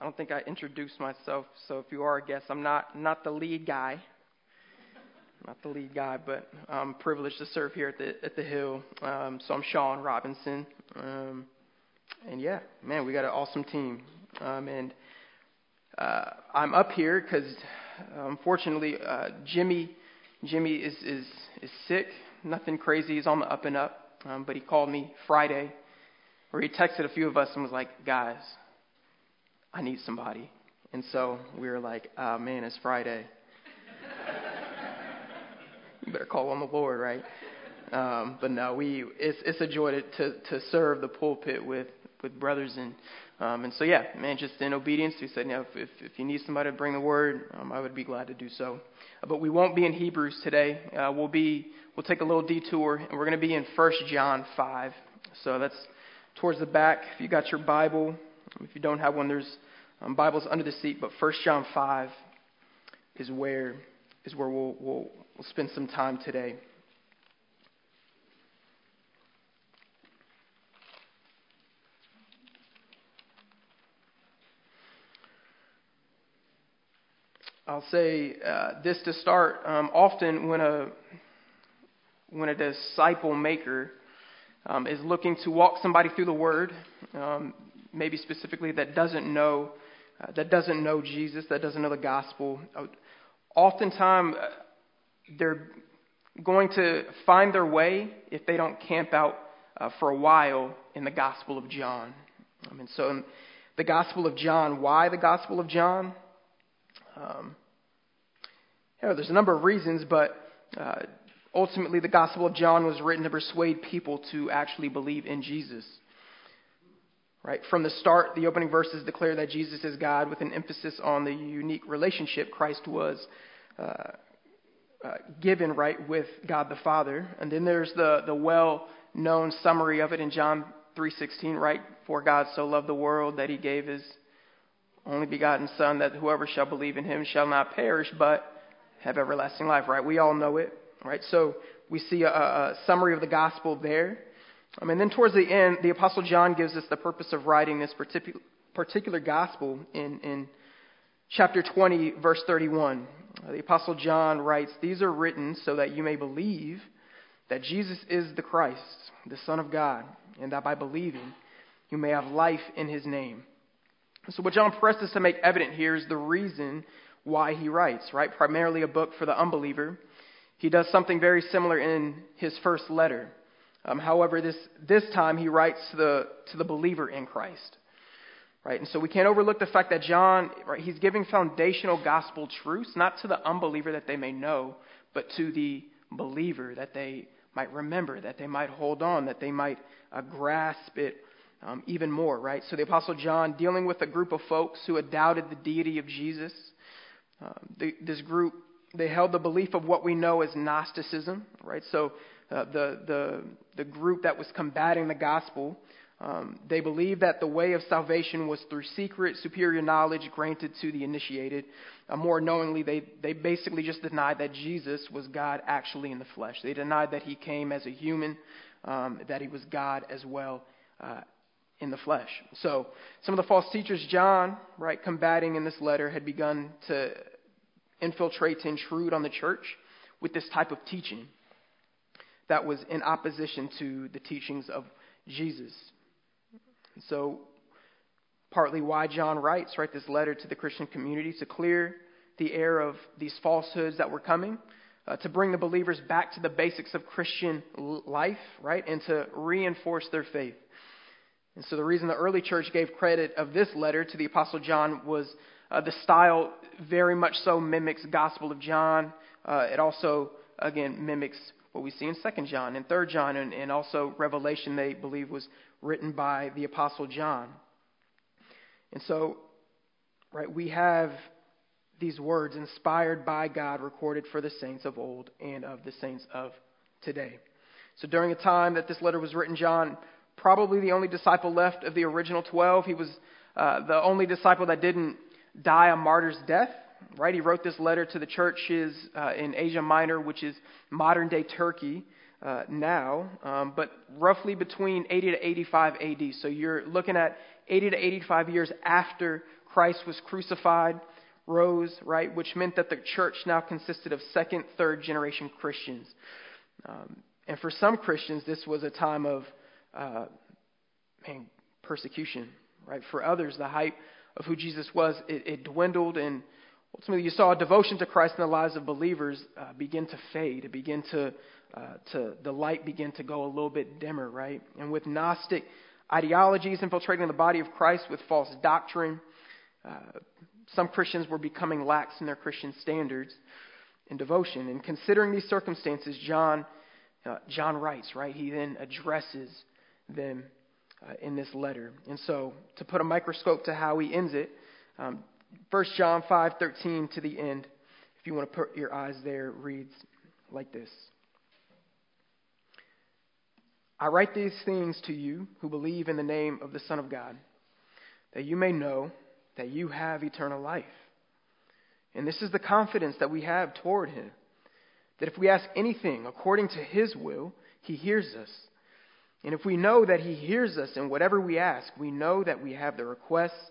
I don't think I introduced myself, so if you are a guest, I'm not not the lead guy. Not the lead guy, but I'm privileged to serve here at the at the Hill. Um, so I'm Sean Robinson, um, and yeah, man, we got an awesome team. Um, and uh, I'm up here because, uh, unfortunately, uh, Jimmy Jimmy is is is sick. Nothing crazy. He's on the up and up. Um, but he called me Friday, or he texted a few of us and was like, "Guys, I need somebody. And so we were like, oh man, it's Friday. you better call on the Lord, right? Um, but no, we it's it's a joy to, to to serve the pulpit with with brothers and um, and so yeah, man, just in obedience, we said, you know, if if, you need somebody to bring the word, um, I would be glad to do so. But we won't be in Hebrews today. Uh, we'll be we'll take a little detour, and we're going to be in First John five. So that's towards the back. If you got your Bible, if you don't have one, there's um, Bibles under the seat. But 1 John 5 is where is where we'll, we'll, we'll spend some time today. I'll say uh, this to start. Um, often, when a when a disciple maker um, is looking to walk somebody through the Word, um, maybe specifically that doesn't know uh, that doesn't know Jesus, that doesn't know the gospel, uh, oftentimes uh, they're going to find their way if they don't camp out uh, for a while in the Gospel of John. Um, and so, the Gospel of John, why the Gospel of John? Um, you know, there's a number of reasons, but uh, ultimately, the Gospel of John was written to persuade people to actually believe in Jesus. Right? From the start, the opening verses declare that Jesus is God with an emphasis on the unique relationship Christ was uh, uh, given, right, with God the Father. And then there's the, the well known summary of it in John 3.16, right? For God so loved the world that he gave his only begotten Son, that whoever shall believe in him shall not perish, but have everlasting life, right? We all know it, right? So we see a, a summary of the gospel there. And then towards the end, the Apostle John gives us the purpose of writing this particular, gospel in, in chapter 20, verse 31. Uh, the Apostle John writes, These are written so that you may believe that Jesus is the Christ, the Son of God, and that by believing you may have life in his name. So, what John presses to make evident here is the reason why he writes, right? Primarily a book for the unbeliever. He does something very similar in his first letter. Um, however, this, this time he writes to the, to the believer in Christ. Right? And so we can't overlook the fact that John, right, he's giving foundational gospel truths, not to the unbeliever that they may know, but to the believer that they might remember, that they might hold on, that they might uh, grasp it um, even more, right? So the Apostle John, dealing with a group of folks who had doubted the deity of Jesus, uh, the, this group, they held the belief of what we know as Gnosticism, right? So uh, the, the, the group that was combating the gospel, um, they believed that the way of salvation was through secret, superior knowledge granted to the initiated. Uh, more knowingly, they, they basically just denied that Jesus was God actually in the flesh. They denied that he came as a human, um, that he was God as well uh, in the flesh. So some of the false teachers, John, right, combating in this letter, had begun to infiltrate, to intrude on the church with this type of teaching that was in opposition to the teachings of Jesus. So, partly why John writes, right, this letter to the Christian community to clear the air of these falsehoods that were coming, uh, to bring the believers back to the basics of Christian life, right, and to reinforce their faith. And so, the reason the early church gave credit of this letter to the Apostle John was uh, the style very much so mimics the Gospel of John. Uh, it also, again, mimics what we see in Second John and Third John, and, and also Revelation. They believe was written by the Apostle John. And so, right, we have these words inspired by God, recorded for the saints of old and of the saints of today. So during the time that this letter was written, John, probably the only disciple left of the original 12, he was uh, the only disciple that didn't die a martyr's death right? He wrote this letter to the churches uh, in Asia Minor, which is modern day Turkey uh, now, um, but roughly between 80 to 85 AD. So you're looking at 80 to 85 years after Christ was crucified, rose, right, which meant that the church now consisted of second, third generation Christians. Um, and for some Christians, this was a time of uh, man, persecution, right? For others, the hype of who Jesus was, it, it dwindled, and ultimately you saw devotion to Christ in the lives of believers uh, begin to fade, begin to, uh, to, the light begin to go a little bit dimmer, right? And with Gnostic ideologies infiltrating the body of Christ with false doctrine, uh, some Christians were becoming lax in their Christian standards and devotion. And considering these circumstances, John, uh, John writes, right? He then addresses them uh, in this letter. And so, to put a microscope to how he ends it, um, 1 John 5:13 to the end, if you want to put your eyes there, reads like this. I write these things to you who believe in the name of the Son of God, that you may know that you have eternal life. And this is the confidence that we have toward him, that if we ask anything according to his will, he hears us. And if we know that He hears us in whatever we ask, we know that we have the requests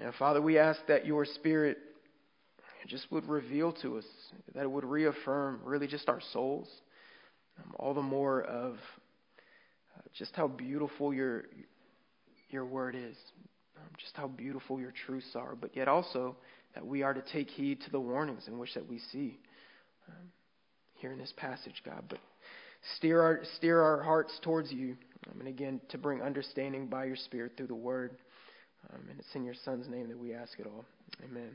And Father, we ask that your Spirit just would reveal to us, that it would reaffirm really just our souls, um, all the more of uh, just how beautiful your your word is, um, just how beautiful your truths are, but yet also that we are to take heed to the warnings in which that we see um, here in this passage, God. But steer our, steer our hearts towards you. Um, and again, to bring understanding by your Spirit through the Word. Um, and it's in your Son's name that we ask it all. Amen.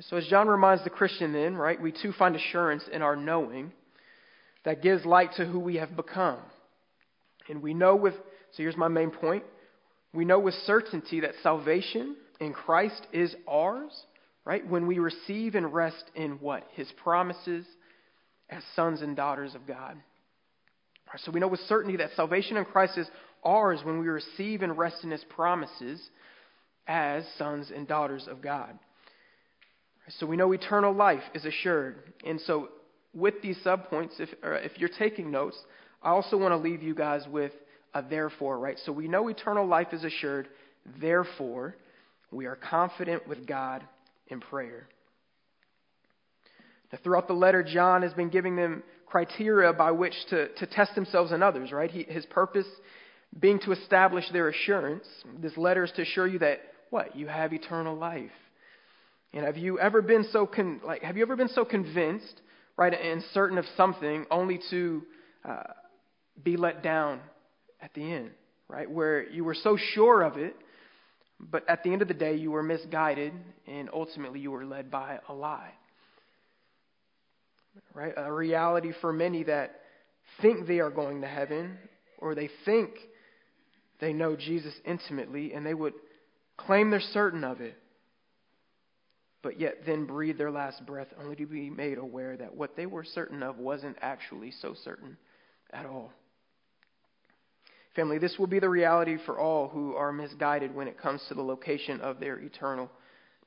So, as John reminds the Christian, then, right, we too find assurance in our knowing that gives light to who we have become. And we know with, so here's my main point we know with certainty that salvation in Christ is ours, right, when we receive and rest in what? His promises as sons and daughters of God. Right, So we know with certainty that salvation in Christ is ours when we receive and rest in his promises as sons and daughters of God. So we know eternal life is assured. And so with these subpoints, if, uh, if you're taking notes, I also want to leave you guys with a therefore, right? So we know eternal life is assured. Therefore, we are confident with God in prayer. Now, throughout the letter, John has been giving them criteria by which to, to test themselves and others, right? He, his purpose being to establish their assurance. This letter is to assure you that, what? You have eternal life. And have you ever been so con- like have you ever been so convinced, right, and certain of something only to uh, be let down at the end, right? Where you were so sure of it, but at the end of the day you were misguided and ultimately you were led by a lie right? A reality for many that think they are going to heaven or they think they know Jesus intimately and they would claim they're certain of it, but yet then breathe their last breath only to be made aware that what they were certain of wasn't actually so certain at all. Family, this will be the reality for all who are misguided when it comes to the location of their eternal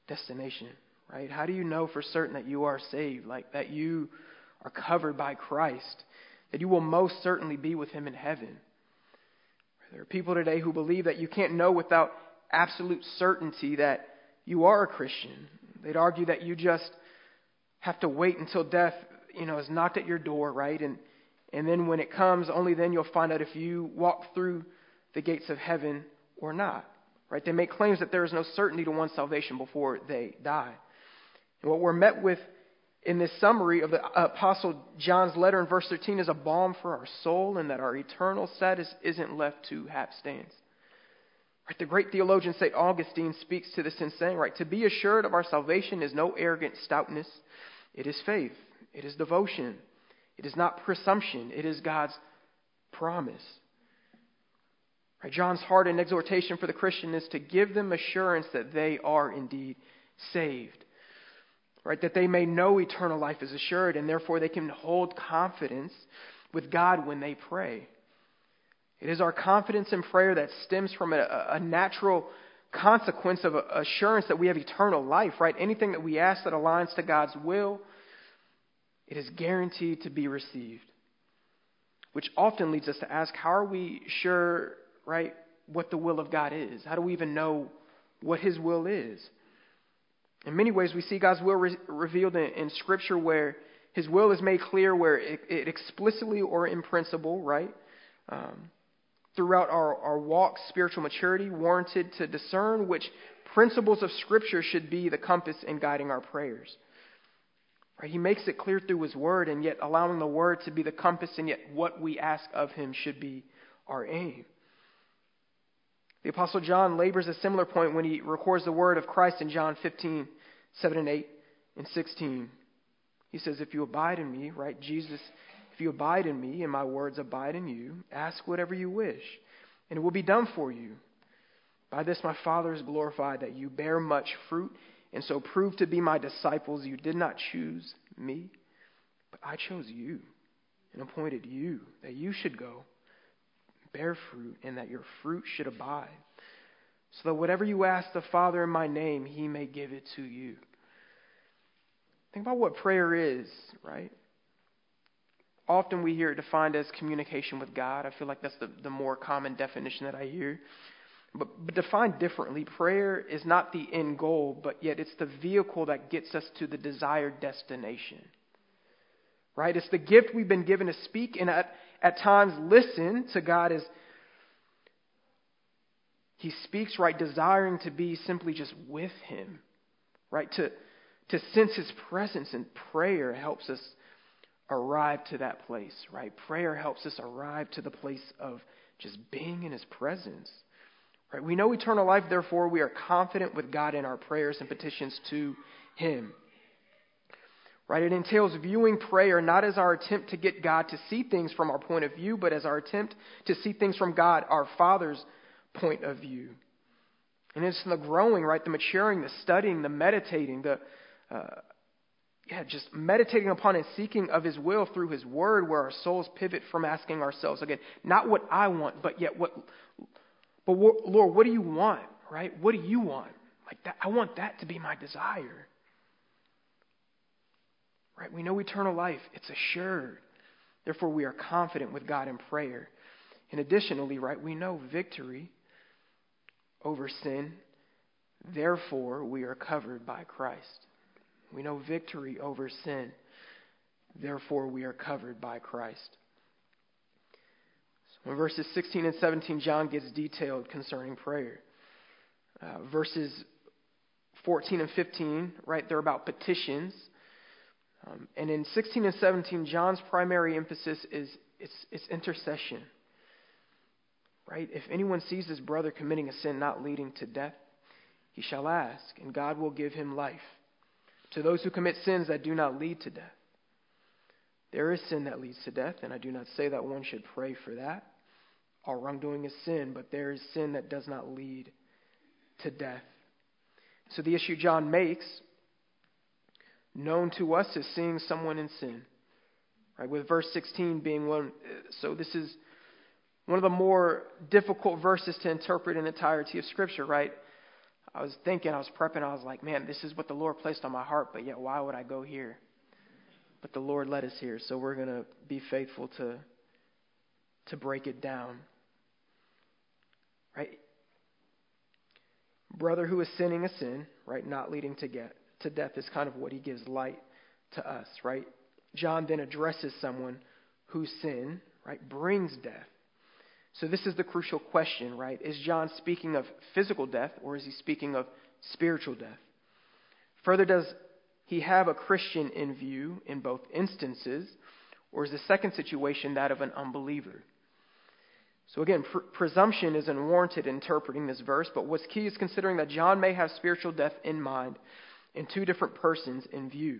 destination, right? How do you know for certain that you are saved, like that you are covered by Christ, that you will most certainly be with him in heaven. There are people today who believe that you can't know without absolute certainty that you are a Christian. They'd argue that you just have to wait until death, you know, has knocked at your door, right? And and then when it comes, only then you'll find out if you walk through the gates of heaven or not. Right? They make claims that there is no certainty to one's salvation before they die. And what we're met with in this summary of the Apostle John's letter in verse 13 is a balm for our soul and that our eternal status isn't left to hapstance. Right, the great theologian St. Augustine speaks to this in saying, right, to be assured of our salvation is no arrogant stoutness. It is faith. It is devotion. It is not presumption. It is God's promise. Right, John's heart and exhortation for the Christian is to give them assurance that they are indeed saved. Right, that they may know eternal life is assured and therefore they can hold confidence with God when they pray. It is our confidence in prayer that stems from a, a natural consequence of assurance that we have eternal life, right? Anything that we ask that aligns to God's will, it is guaranteed to be received. Which often leads us to ask, how are we sure, right, what the will of God is? How do we even know what His will is? In many ways, we see God's will re- revealed in, in, Scripture where His will is made clear, where it, it explicitly or in principle, right? Um, throughout our, our walk, spiritual maturity, warranted to discern which principles of Scripture should be the compass in guiding our prayers. Right? He makes it clear through His Word, and yet allowing the Word to be the compass, and yet what we ask of Him should be our aim. The Apostle John labors a similar point when he records the word of Christ in John 15, 7 and 8 and 16. He says, If you abide in me, right, Jesus if you abide in me and my words abide in you, ask whatever you wish, and it will be done for you. By this my Father is glorified, that you bear much fruit, and so prove to be my disciples. You did not choose me, but I chose you and appointed you that you should go, bear fruit, and that your fruit should abide, so that whatever you ask the Father in my name, he may give it to you. Think about what prayer is, right? often we hear it defined as communication with God. I feel like that's the, the more common definition that I hear. But, but defined differently, prayer is not the end goal, but yet it's the vehicle that gets us to the desired destination. Right? It's the gift we've been given to speak and at, at times listen to God as He speaks, right? Desiring to be simply just with Him. Right? To, to sense His presence in prayer helps us arrive to that place, right? Prayer helps us arrive to the place of just being in His presence. Right? We know eternal life, therefore, we are confident with God in our prayers and petitions to Him. Right? It entails viewing prayer not as our attempt to get God to see things from our point of view, but as our attempt to see things from God, our Father's point of view. And it's the growing, right? The maturing, the studying, the meditating, the uh, yeah, just meditating upon and seeking of His will through His Word, where our souls pivot from asking ourselves again, not what I want, but yet what, but Lord, what do you want, right? What do you want? Like that, I want that to be my desire. Right? We know eternal life, it's assured. Therefore, we are confident with God in prayer. And additionally, right, we know victory over sin. Therefore, we are covered by Christ. We know victory over sin. Therefore, we are covered by Christ. So in verses 16 and 17, John gets detailed concerning prayer. Uh, verses 14 and 15, right, they're about petitions. Um, and in 16 and 17, John's primary emphasis is it's, it's intercession. Right? If anyone sees his brother committing a sin not leading to death, he shall ask, and God will give him life to those who commit sins that do not lead to death. There is sin that leads to death, and I do not say that one should pray for that. All wrongdoing is sin, but there is sin that does not lead to death. So the issue John makes, known to us as seeing someone in sin. Right, with verse 16 being one, so this is one of the more difficult verses to interpret in entirety of Scripture, right? I was thinking, I was prepping, I was like, man, this is what the Lord placed on my heart, but yet why would I go here? But the Lord led us here, so we're going to be faithful to to break it down. Right? Brother who is sinning a sin, right, not leading to get to death is kind of what he gives light to us, right? John then addresses someone whose sin, right, brings death. So, this is the crucial question, right? Is John speaking of physical death or is he speaking of spiritual death? Further, does he have a Christian in view in both instances, or is the second situation that of an unbeliever? So, again, pr- presumption is unwarranted interpreting this verse, but what's key is considering that John may have spiritual death in mind in two different persons in view.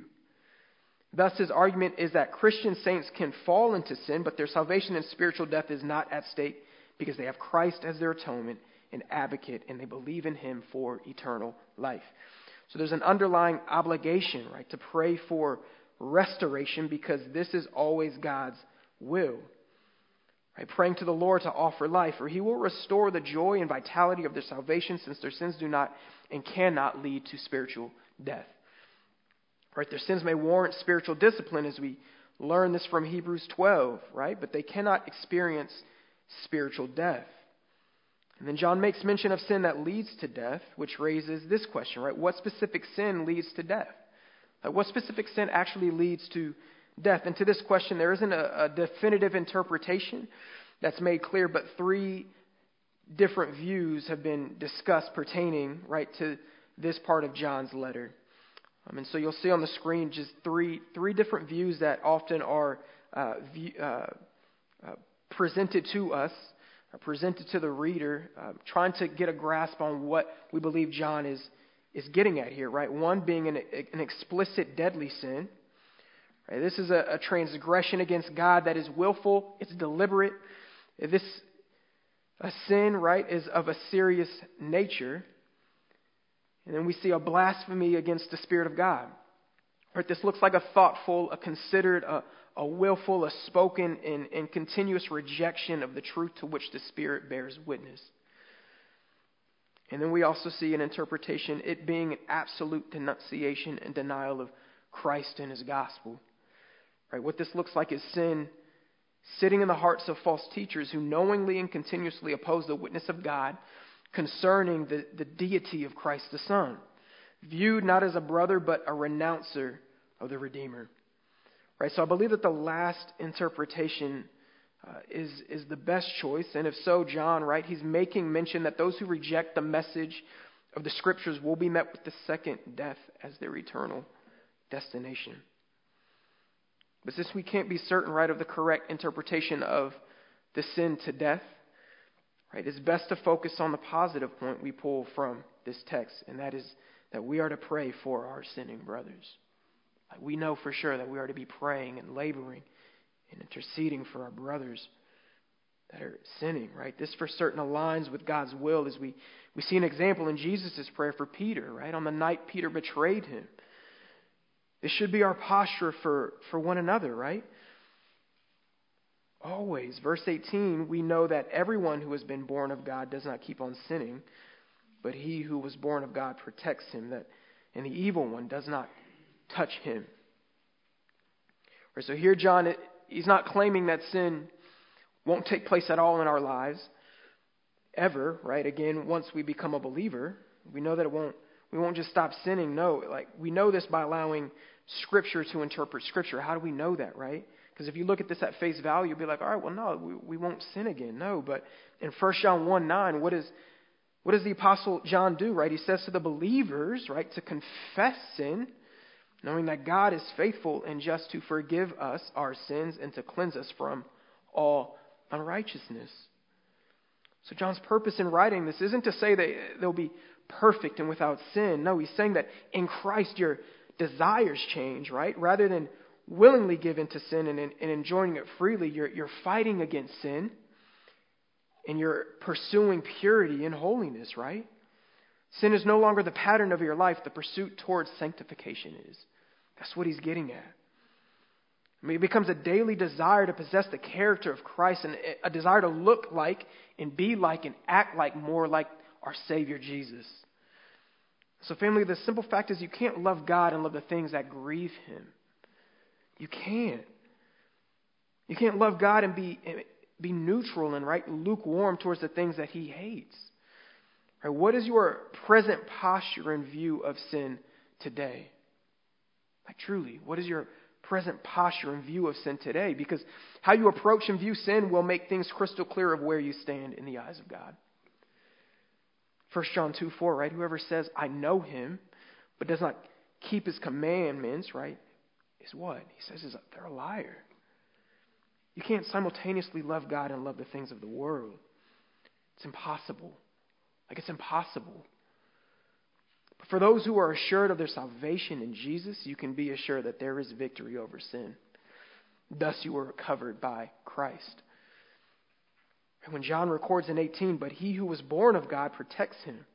Thus, his argument is that Christian saints can fall into sin, but their salvation and spiritual death is not at stake because they have Christ as their atonement and advocate, and they believe in him for eternal life. So there's an underlying obligation, right, to pray for restoration because this is always God's will. Right, praying to the Lord to offer life, for he will restore the joy and vitality of their salvation since their sins do not and cannot lead to spiritual death. Right? Their sins may warrant spiritual discipline as we learn this from Hebrews 12, right? But they cannot experience spiritual death. And then John makes mention of sin that leads to death, which raises this question, right? What specific sin leads to death? Like what specific sin actually leads to death? And to this question, there isn't a, a definitive interpretation that's made clear, but three different views have been discussed pertaining, right, to this part of John's letter. Um, and so you'll see on the screen just three, three different views that often are uh, view, uh, uh, presented to us, uh, presented to the reader, uh, trying to get a grasp on what we believe John is, is getting at here, right? One being an, an explicit deadly sin. Right? This is a, a transgression against God that is willful, it's deliberate. This a sin, right, is of a serious nature. And then we see a blasphemy against the Spirit of God. Right, this looks like a thoughtful, a considered, a, a willful, a spoken, and, and continuous rejection of the truth to which the Spirit bears witness. And then we also see an interpretation, it being an absolute denunciation and denial of Christ and his gospel. Right? What this looks like is sin sitting in the hearts of false teachers who knowingly and continuously oppose the witness of God concerning the, the deity of Christ the Son, viewed not as a brother, but a renouncer of the Redeemer. Right? So I believe that the last interpretation uh, is, is the best choice. And if so, John, right, he's making mention that those who reject the message of the Scriptures will be met with the second death as their eternal destination. But since we can't be certain, right, of the correct interpretation of the sin to death, Right? It's best to focus on the positive point we pull from this text, and that is that we are to pray for our sinning brothers. Like we know for sure that we are to be praying and laboring and interceding for our brothers that are sinning, right? This for certain aligns with God's will as we, we see an example in Jesus' prayer for Peter, right? On the night Peter betrayed him. This should be our posture for, for one another, right? Always. Verse 18, we know that everyone who has been born of God does not keep on sinning, but he who was born of God protects him, that, and the evil one does not touch him. Right, so here, John, he's not claiming that sin won't take place at all in our lives, ever, right? Again, once we become a believer, we know that it won't, we won't just stop sinning. No, like, we know this by allowing Scripture to interpret Scripture. How do we know that, right? Because if you look at this at face value, you'll be like, all right, well, no, we, we won't sin again. No, but in 1 John 1 9, what, is, what does the Apostle John do, right? He says to the believers, right, to confess sin, knowing that God is faithful and just to forgive us our sins and to cleanse us from all unrighteousness. So, John's purpose in writing this isn't to say that they'll be perfect and without sin. No, he's saying that in Christ your desires change, right? Rather than willingly give into sin and, and enjoying it freely, you're, you're fighting against sin and you're pursuing purity and holiness, right? Sin is no longer the pattern of your life, the pursuit towards sanctification is. That's what he's getting at. I mean, it becomes a daily desire to possess the character of Christ and a desire to look like and be like and act like more like our Savior Jesus. So, family, the simple fact is you can't love God and love the things that grieve Him. You can't. You can't love God and be, be neutral and right lukewarm towards the things that He hates. Right, what is your present posture and view of sin today? Like truly, what is your present posture and view of sin today because how you approach and view sin will make things crystal clear of where you stand in the eyes of God. 1 John 2 4, right? Whoever says, I know him, but does not keep his commandments, right, is what? He says is they're a liar. You can't simultaneously love God and love the things of the world. It's impossible. Like it's impossible. But for those who are assured of their salvation in Jesus, you can be assured that there is victory over sin. Thus you were covered by Christ. And when John records in 18, but he who was born of God protects him,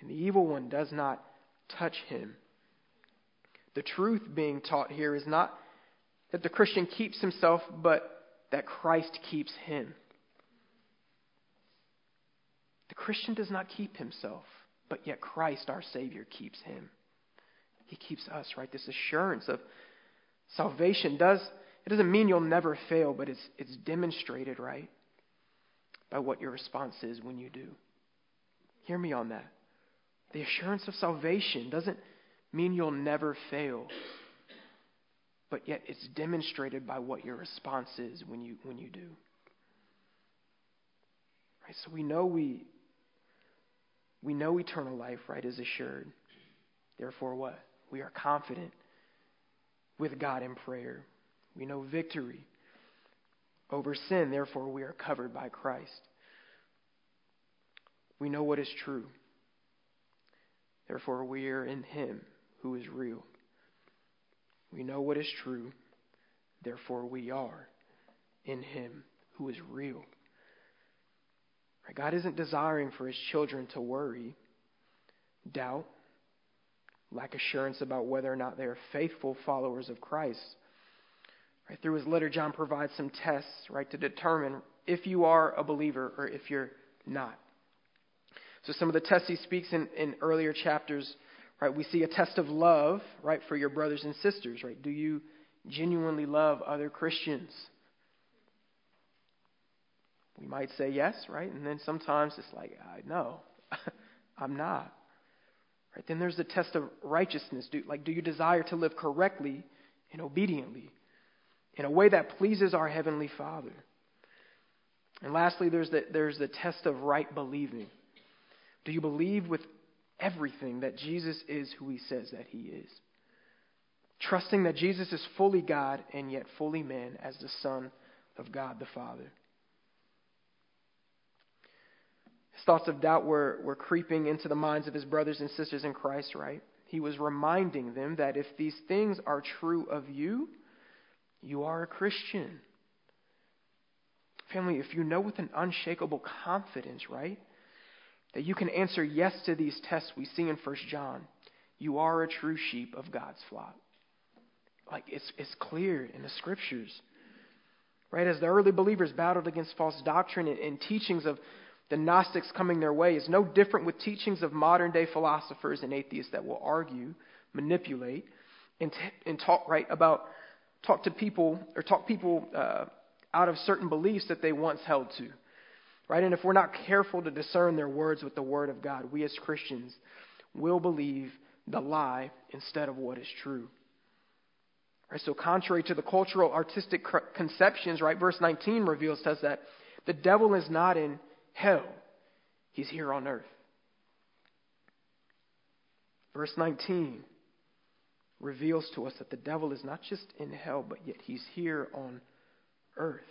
and the evil one does not touch him. The truth being taught here is not that the Christian keeps himself, but that Christ keeps him. The Christian does not keep himself, but yet Christ, our Savior, keeps him. He keeps us, right? This assurance of salvation does it doesn't mean you'll never fail, but it's it's demonstrated, right? By what your response is when you do. Hear me on that. The assurance of salvation doesn't mean you'll never fail, but yet it's demonstrated by what your response is when you when you do. Right? So we know we we know eternal life, right, is assured. Therefore what? We are confident with God in prayer. We know victory over sin, therefore we are covered by Christ. We know what is true. Therefore we are in him who is real. We know what is true, therefore we are in Him who is real. God isn't desiring for His children to worry, doubt, lack assurance about whether or not they are faithful followers of Christ. Right, through his letter, John provides some tests, right, to determine if you are a believer or if you're not. So some of the tests he speaks in, in earlier chapters Right? We see a test of love, right, for your brothers and sisters, right? Do you genuinely love other Christians? We might say yes, right? And then sometimes it's like, know, I'm not. Right? Then there's the test of righteousness. Do, like, do you desire to live correctly and obediently in a way that pleases our Heavenly Father? And lastly, there's the, there's the test of right believing. Do you believe with everything that Jesus is who he says that he is. Trusting that Jesus is fully God and yet fully man as the Son of God the Father. His thoughts of doubt were, were creeping into the minds of his brothers and sisters in Christ, right? He was reminding them that if these things are true of you, you are a Christian. Family, if you know with an unshakable confidence, right, that you can answer yes to these tests we see in 1 John, you are a true sheep of God's flock. Like it's, it's clear in the scriptures. Right? As the early believers battled against false doctrine and, and teachings of the Gnostics coming their way is no different with teachings of modern day philosophers and atheists that will argue, manipulate, and, t- and talk right about talk to people or talk people uh, out of certain beliefs that they once held to. Right? And if we're not careful to discern their words with the Word of God, we as Christians will believe the lie instead of what is true. Right? So, contrary to the cultural artistic conceptions, right, verse 19 reveals to us that the devil is not in hell, he's here on earth. Verse 19 reveals to us that the devil is not just in hell, but yet he's here on earth.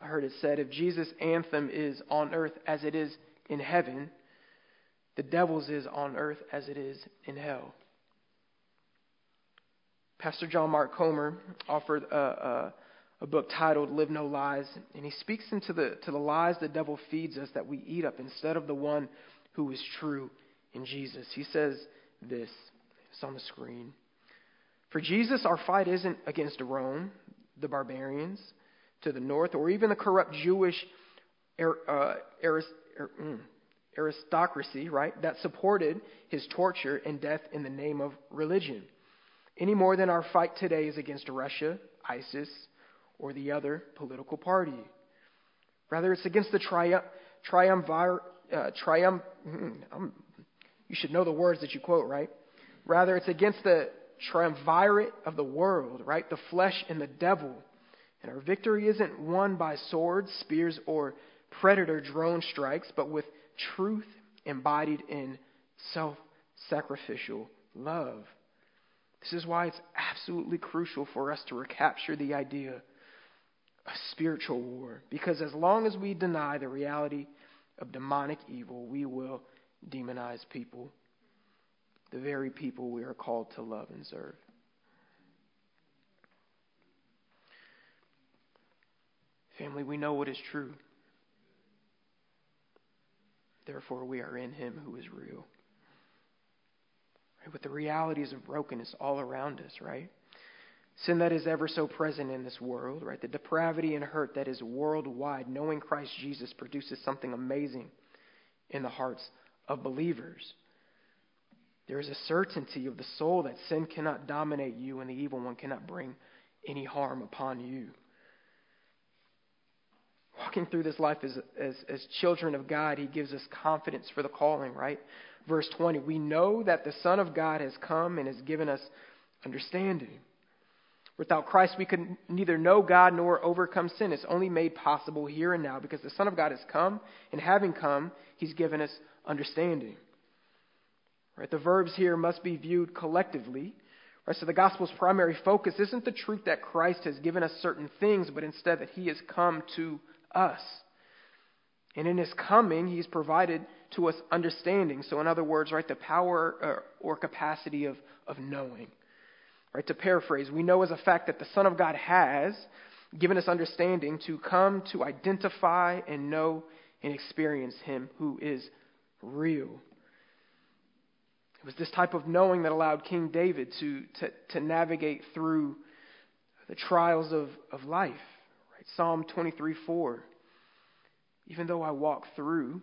I heard it said if Jesus' anthem is on earth as it is in heaven, the devil's is on earth as it is in hell. Pastor John Mark Comer offered a, a, a, book titled Live No Lies, and he speaks into the, to the lies the devil feeds us that we eat up instead of the one who is true in Jesus. He says this, it's on the screen. For Jesus, our fight isn't against Rome, the barbarians, to the north, or even the corrupt Jewish uh, mm, aristocracy, right, that supported his torture and death in the name of religion. Any more than our fight today is against Russia, ISIS, or the other political party. Rather, it's against the triumph, triumvir, uh. Mm, you should know the words that you quote, right? Rather, it's against the triumvirate of the world, right? The flesh and the devil. And our victory isn't won by swords, spears, or predator drone strikes, but with truth embodied in self sacrificial love. This is why it's absolutely crucial for us to recapture the idea of spiritual war. Because as long as we deny the reality of demonic evil, we will demonize people, the very people we are called to love and serve. Family, we know what is true. Therefore, we are in Him who is real. Right? With the realities of brokenness all around us, right? Sin that is ever so present in this world, right? The depravity and hurt that is worldwide. Knowing Christ Jesus produces something amazing in the hearts of believers. There is a certainty of the soul that sin cannot dominate you and the evil one cannot bring any harm upon you walking through this life as, as, as children of God, He gives us confidence for the calling, right? Verse 20, we know that the Son of God has come and has given us understanding. Without Christ, we could neither know God nor overcome sin. It's only made possible here and now because the Son of God has come, and having come, He's given us understanding. Right? The verbs here must be viewed collectively. Right? So the gospel's primary focus isn't the truth that Christ has given us certain things, but instead that He has come to us. And in his coming, he's provided to us understanding. So, in other words, right, the power or, or capacity of, of knowing. Right, to paraphrase, we know as a fact that the Son of God has given us understanding to come to identify and know and experience him who is real. It was this type of knowing that allowed King David to, to, to navigate through the trials of, of life. Psalm 23 4. Even though I walk through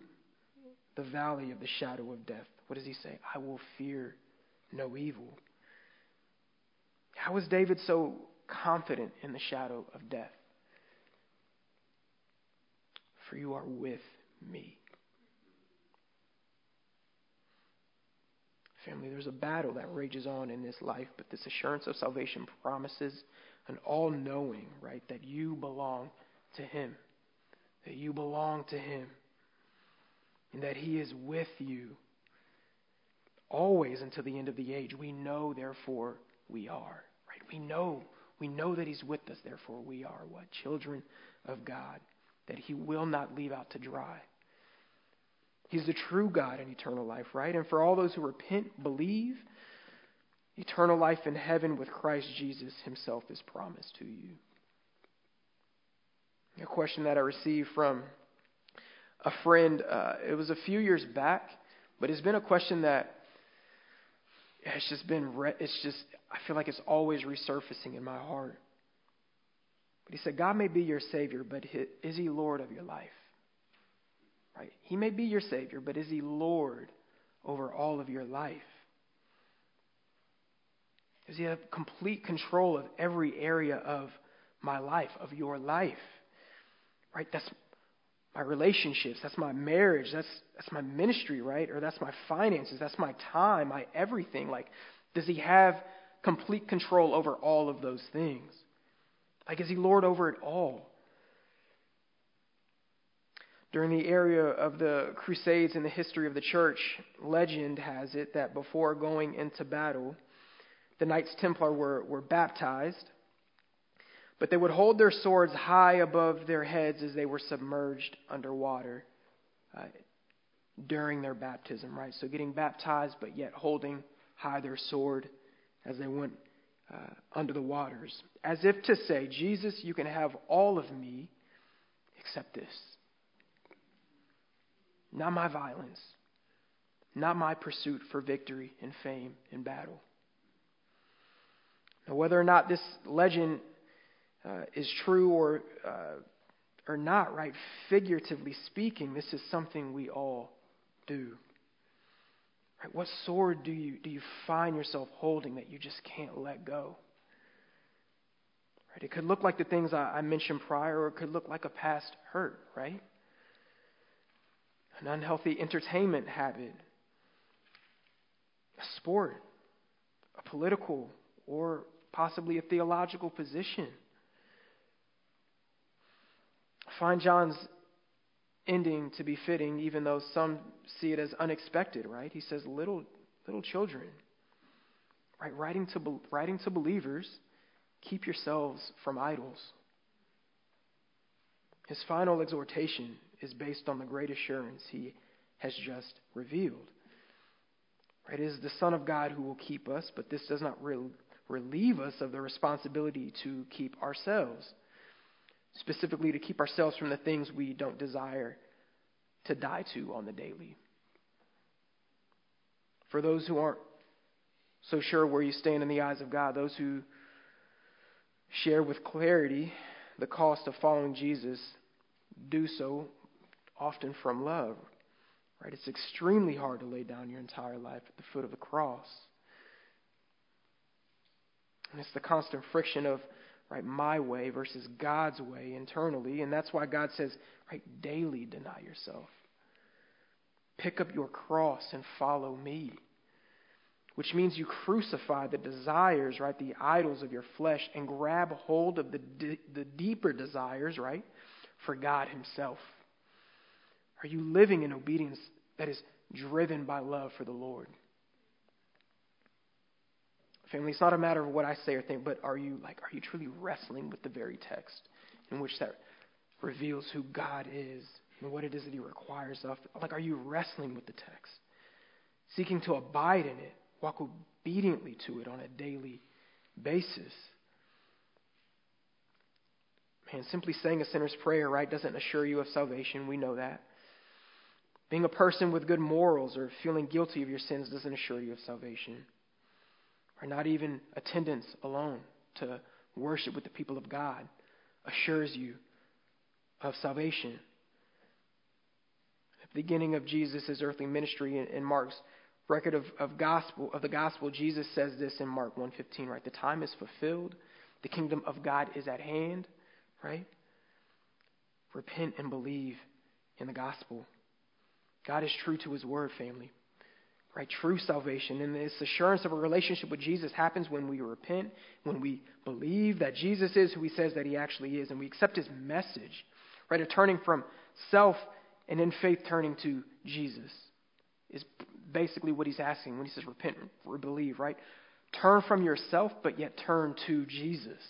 the valley of the shadow of death, what does he say? I will fear no evil. How is David so confident in the shadow of death? For you are with me. Family, there's a battle that rages on in this life, but this assurance of salvation promises an all knowing, right, that you belong to Him, that you belong to Him, and that He is with you always until the end of the age. We know, therefore, we are, right? We know, we know that He's with us, therefore, we are what? Children of God, that He will not leave out to dry. He's the true God in eternal life, right? And for all those who repent, believe, Eternal life in heaven with Christ Jesus himself is promised to you. A question that I received from a friend, uh, it was a few years back, but it's been a question that it's just been, re- it's just, I feel like it's always resurfacing in my heart. But he said, God may be your Savior, but is He Lord of your life? Right? He may be your Savior, but is He Lord over all of your life? Does he have complete control of every area of my life, of your life? Right? That's my relationships, that's my marriage, that's that's my ministry, right? Or that's my finances, that's my time, my everything. Like, does he have complete control over all of those things? Like, is he Lord over it all? During the area of the Crusades in the history of the church, legend has it that before going into battle, the Knights Templar were, were baptized, but they would hold their swords high above their heads as they were submerged underwater uh, during their baptism, right? So getting baptized, but yet holding high their sword as they went uh, under the waters, as if to say, Jesus, you can have all of me except this. Not my violence, not my pursuit for victory and fame in battle. Now, whether or not this legend uh, is true or uh, or not, right? Figuratively speaking, this is something we all do. Right? What sword do you do you find yourself holding that you just can't let go? Right? It could look like the things I, I mentioned prior, or it could look like a past hurt, right? An unhealthy entertainment habit, a sport, a political or possibly a theological position. I Find John's ending to be fitting, even though some see it as unexpected, right? He says, little, little children, right? Writing to, writing to believers, keep yourselves from idols. His final exhortation is based on the great assurance he has just revealed. It is the Son of God who will keep us, but this does not re- relieve us of the responsibility to keep ourselves specifically to keep ourselves from the things we don't desire to die to on the daily. For those who aren't so sure where you stand in the eyes of God, those who share with clarity the cost of following Jesus, do so often from love. Right? It's extremely hard to lay down your entire life at the foot of the cross. And it's the constant friction of right, my way versus God's way internally. And that's why God says, right, daily deny yourself. Pick up your cross and follow me. Which means you crucify the desires, right, the idols of your flesh, and grab hold of the, the deeper desires, right, for God Himself. Are you living in obedience that is driven by love for the Lord? Family, it's not a matter of what I say or think, but are you like are you truly wrestling with the very text in which that reveals who God is and what it is that He requires of? Like, are you wrestling with the text, seeking to abide in it, walk obediently to it on a daily basis? Man, simply saying a sinner's prayer, right, doesn't assure you of salvation. We know that. Being a person with good morals or feeling guilty of your sins doesn't assure you of salvation or not even attendance alone to worship with the people of God assures you of salvation. At the beginning of Jesus' earthly ministry in, Mark's record of, of gospel of the gospel, Jesus says this in Mark 1:15, right? The time is fulfilled, the kingdom of God is at hand, right? Repent and believe in the gospel. God is true to his word, family right? True salvation. And this assurance of a relationship with Jesus happens when we repent, when we believe that Jesus is who he says that he actually is, and we accept his message, right? Of turning from self and in faith turning to Jesus is basically what he's asking when he says repent believe, right? Turn from yourself, but yet turn to Jesus.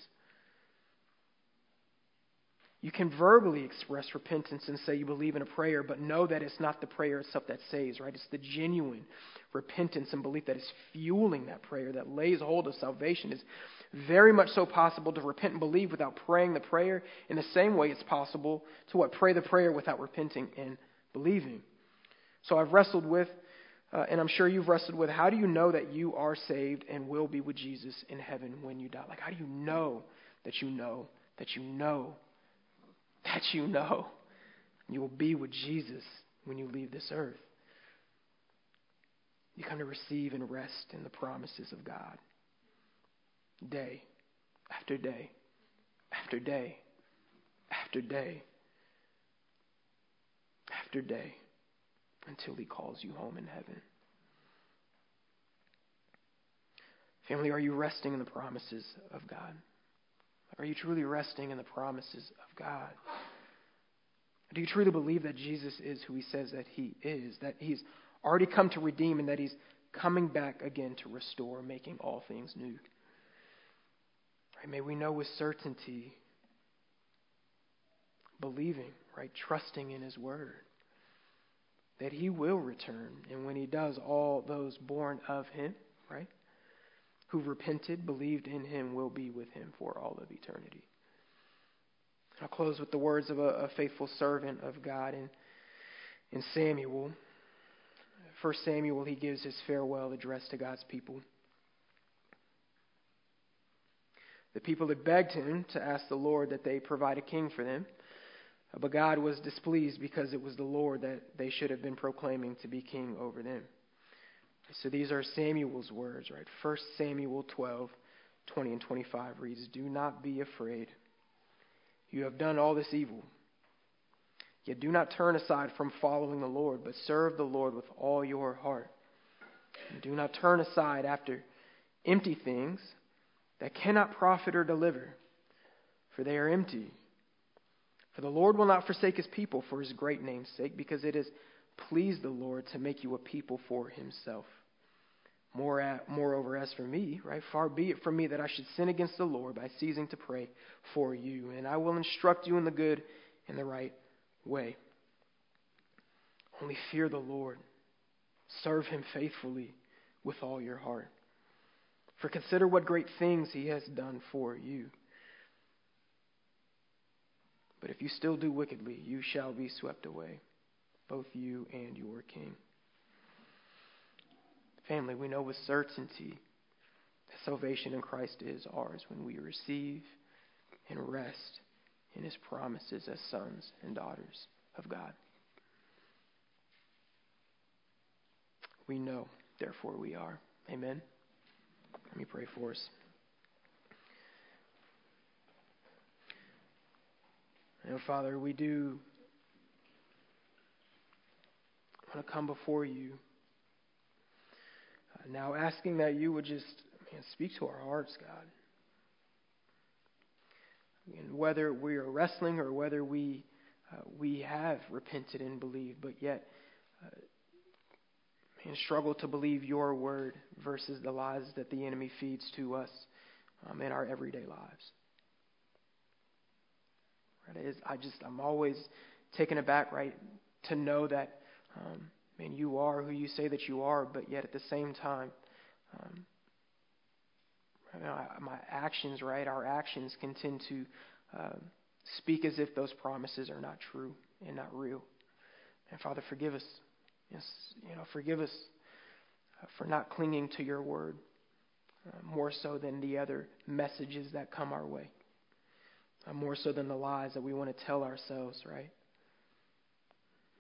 You can verbally express repentance and say you believe in a prayer, but know that it's not the prayer itself that saves, right? It's the genuine repentance and belief that is fueling that prayer, that lays hold of salvation. It's very much so possible to repent and believe without praying the prayer. In the same way, it's possible to what? Pray the prayer without repenting and believing. So I've wrestled with, uh, and I'm sure you've wrestled with, how do you know that you are saved and will be with Jesus in heaven when you die? Like, how do you know that you know that you know that you know you will be with Jesus when you leave this earth. You come to receive and rest in the promises of God day after day after day after day after day until He calls you home in heaven. Family, are you resting in the promises of God? Are you truly resting in the promises of God? Do you truly believe that Jesus is who he says that he is, that he's already come to redeem, and that he's coming back again to restore, making all things new? Right, may we know with certainty, believing, right, trusting in his word, that he will return. And when he does, all those born of him, right, who repented, believed in him, will be with him for all of eternity. I'll close with the words of a, a faithful servant of God in, in Samuel. First Samuel, he gives his farewell address to God's people. The people had begged him to ask the Lord that they provide a king for them. But God was displeased because it was the Lord that they should have been proclaiming to be king over them. So these are Samuel's words, right? 1 Samuel 12, 20 and 25 reads, Do not be afraid. You have done all this evil. Yet do not turn aside from following the Lord, but serve the Lord with all your heart. And do not turn aside after empty things, that cannot profit or deliver, for they are empty. For the Lord will not forsake his people for his great name's sake, because it has pleased the Lord to make you a people for himself. More at, moreover, as for me, right, far be it from me that I should sin against the Lord by ceasing to pray for you, and I will instruct you in the good and the right way. Only fear the Lord, serve him faithfully with all your heart. For consider what great things he has done for you. But if you still do wickedly, you shall be swept away, both you and your king. Family, we know with certainty that salvation in Christ is ours when we receive and rest in his promises as sons and daughters of God. We know, therefore we are. Amen. Let me pray for us. And Father, we do want to come before you uh, now, asking that you would just man, speak to our hearts, God. And whether we are wrestling or whether we uh, we have repented and believed, but yet uh, and struggle to believe your word versus the lies that the enemy feeds to us um, in our everyday lives. Right? Is, I just I'm always taken aback, right, to know that, um, man, you are who you say that you are, but yet at the same time, um, my actions, right, our actions can tend to uh, speak as if those promises are not true and not real. And Father, forgive us. Yes, you know, forgive us uh, for not clinging to your word uh, more so than the other messages that come our way uh, more so than the lies that we want to tell ourselves, right?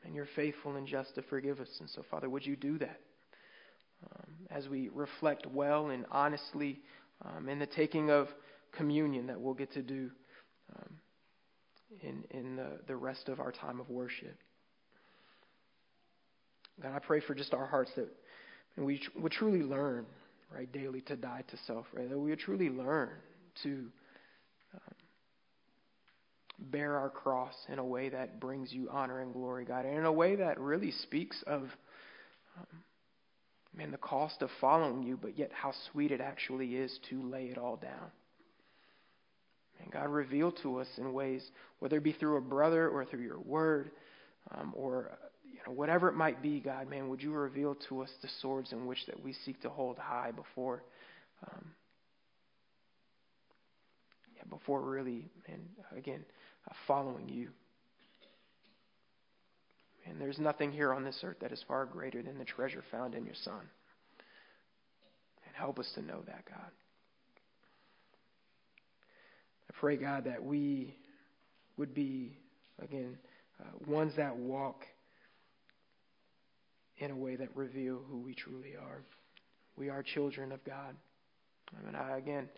And you're faithful and just to forgive us. And so, Father, would you do that um, as we reflect well and honestly um, in the taking of communion that we'll get to do um, in, in the, the rest of our time of worship? God, I pray for just our hearts that we would truly learn, right, daily to die to self, right? That we would truly learn to bear our cross in a way that brings you honor and glory, God, and in a way that really speaks of, um, man, the cost of following you, but yet how sweet it actually is to lay it all down. And God, reveal to us in ways, whether it be through a brother or through your word, um, or you know whatever it might be, God, man, would you reveal to us the swords in which that we seek to hold high before, um, before really, and again, uh, following you. And there's nothing here on this earth that is far greater than the treasure found in your Son. And help us to know that, God. I pray, God, that we would be, again, uh, ones that walk in a way that reveal who we truly are. We are children of God. I mean, I, again,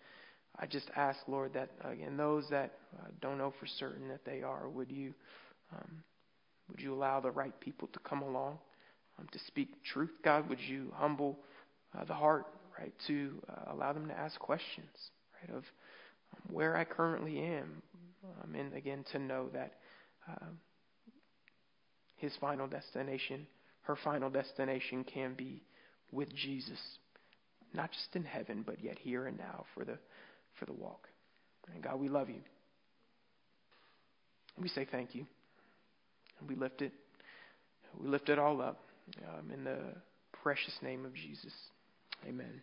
I just ask, Lord, that again, those that uh, don't know for certain that they are, would you, um, would you allow the right people to come along um, to speak truth, God? Would you humble uh, the heart, right, to uh, allow them to ask questions, right, of um, where I currently am, um, and again to know that um, his final destination, her final destination, can be with Jesus, not just in heaven, but yet here and now for the for the walk. And God, we love you. We say thank you. And we lift it. We lift it all up um, in the precious name of Jesus. Amen.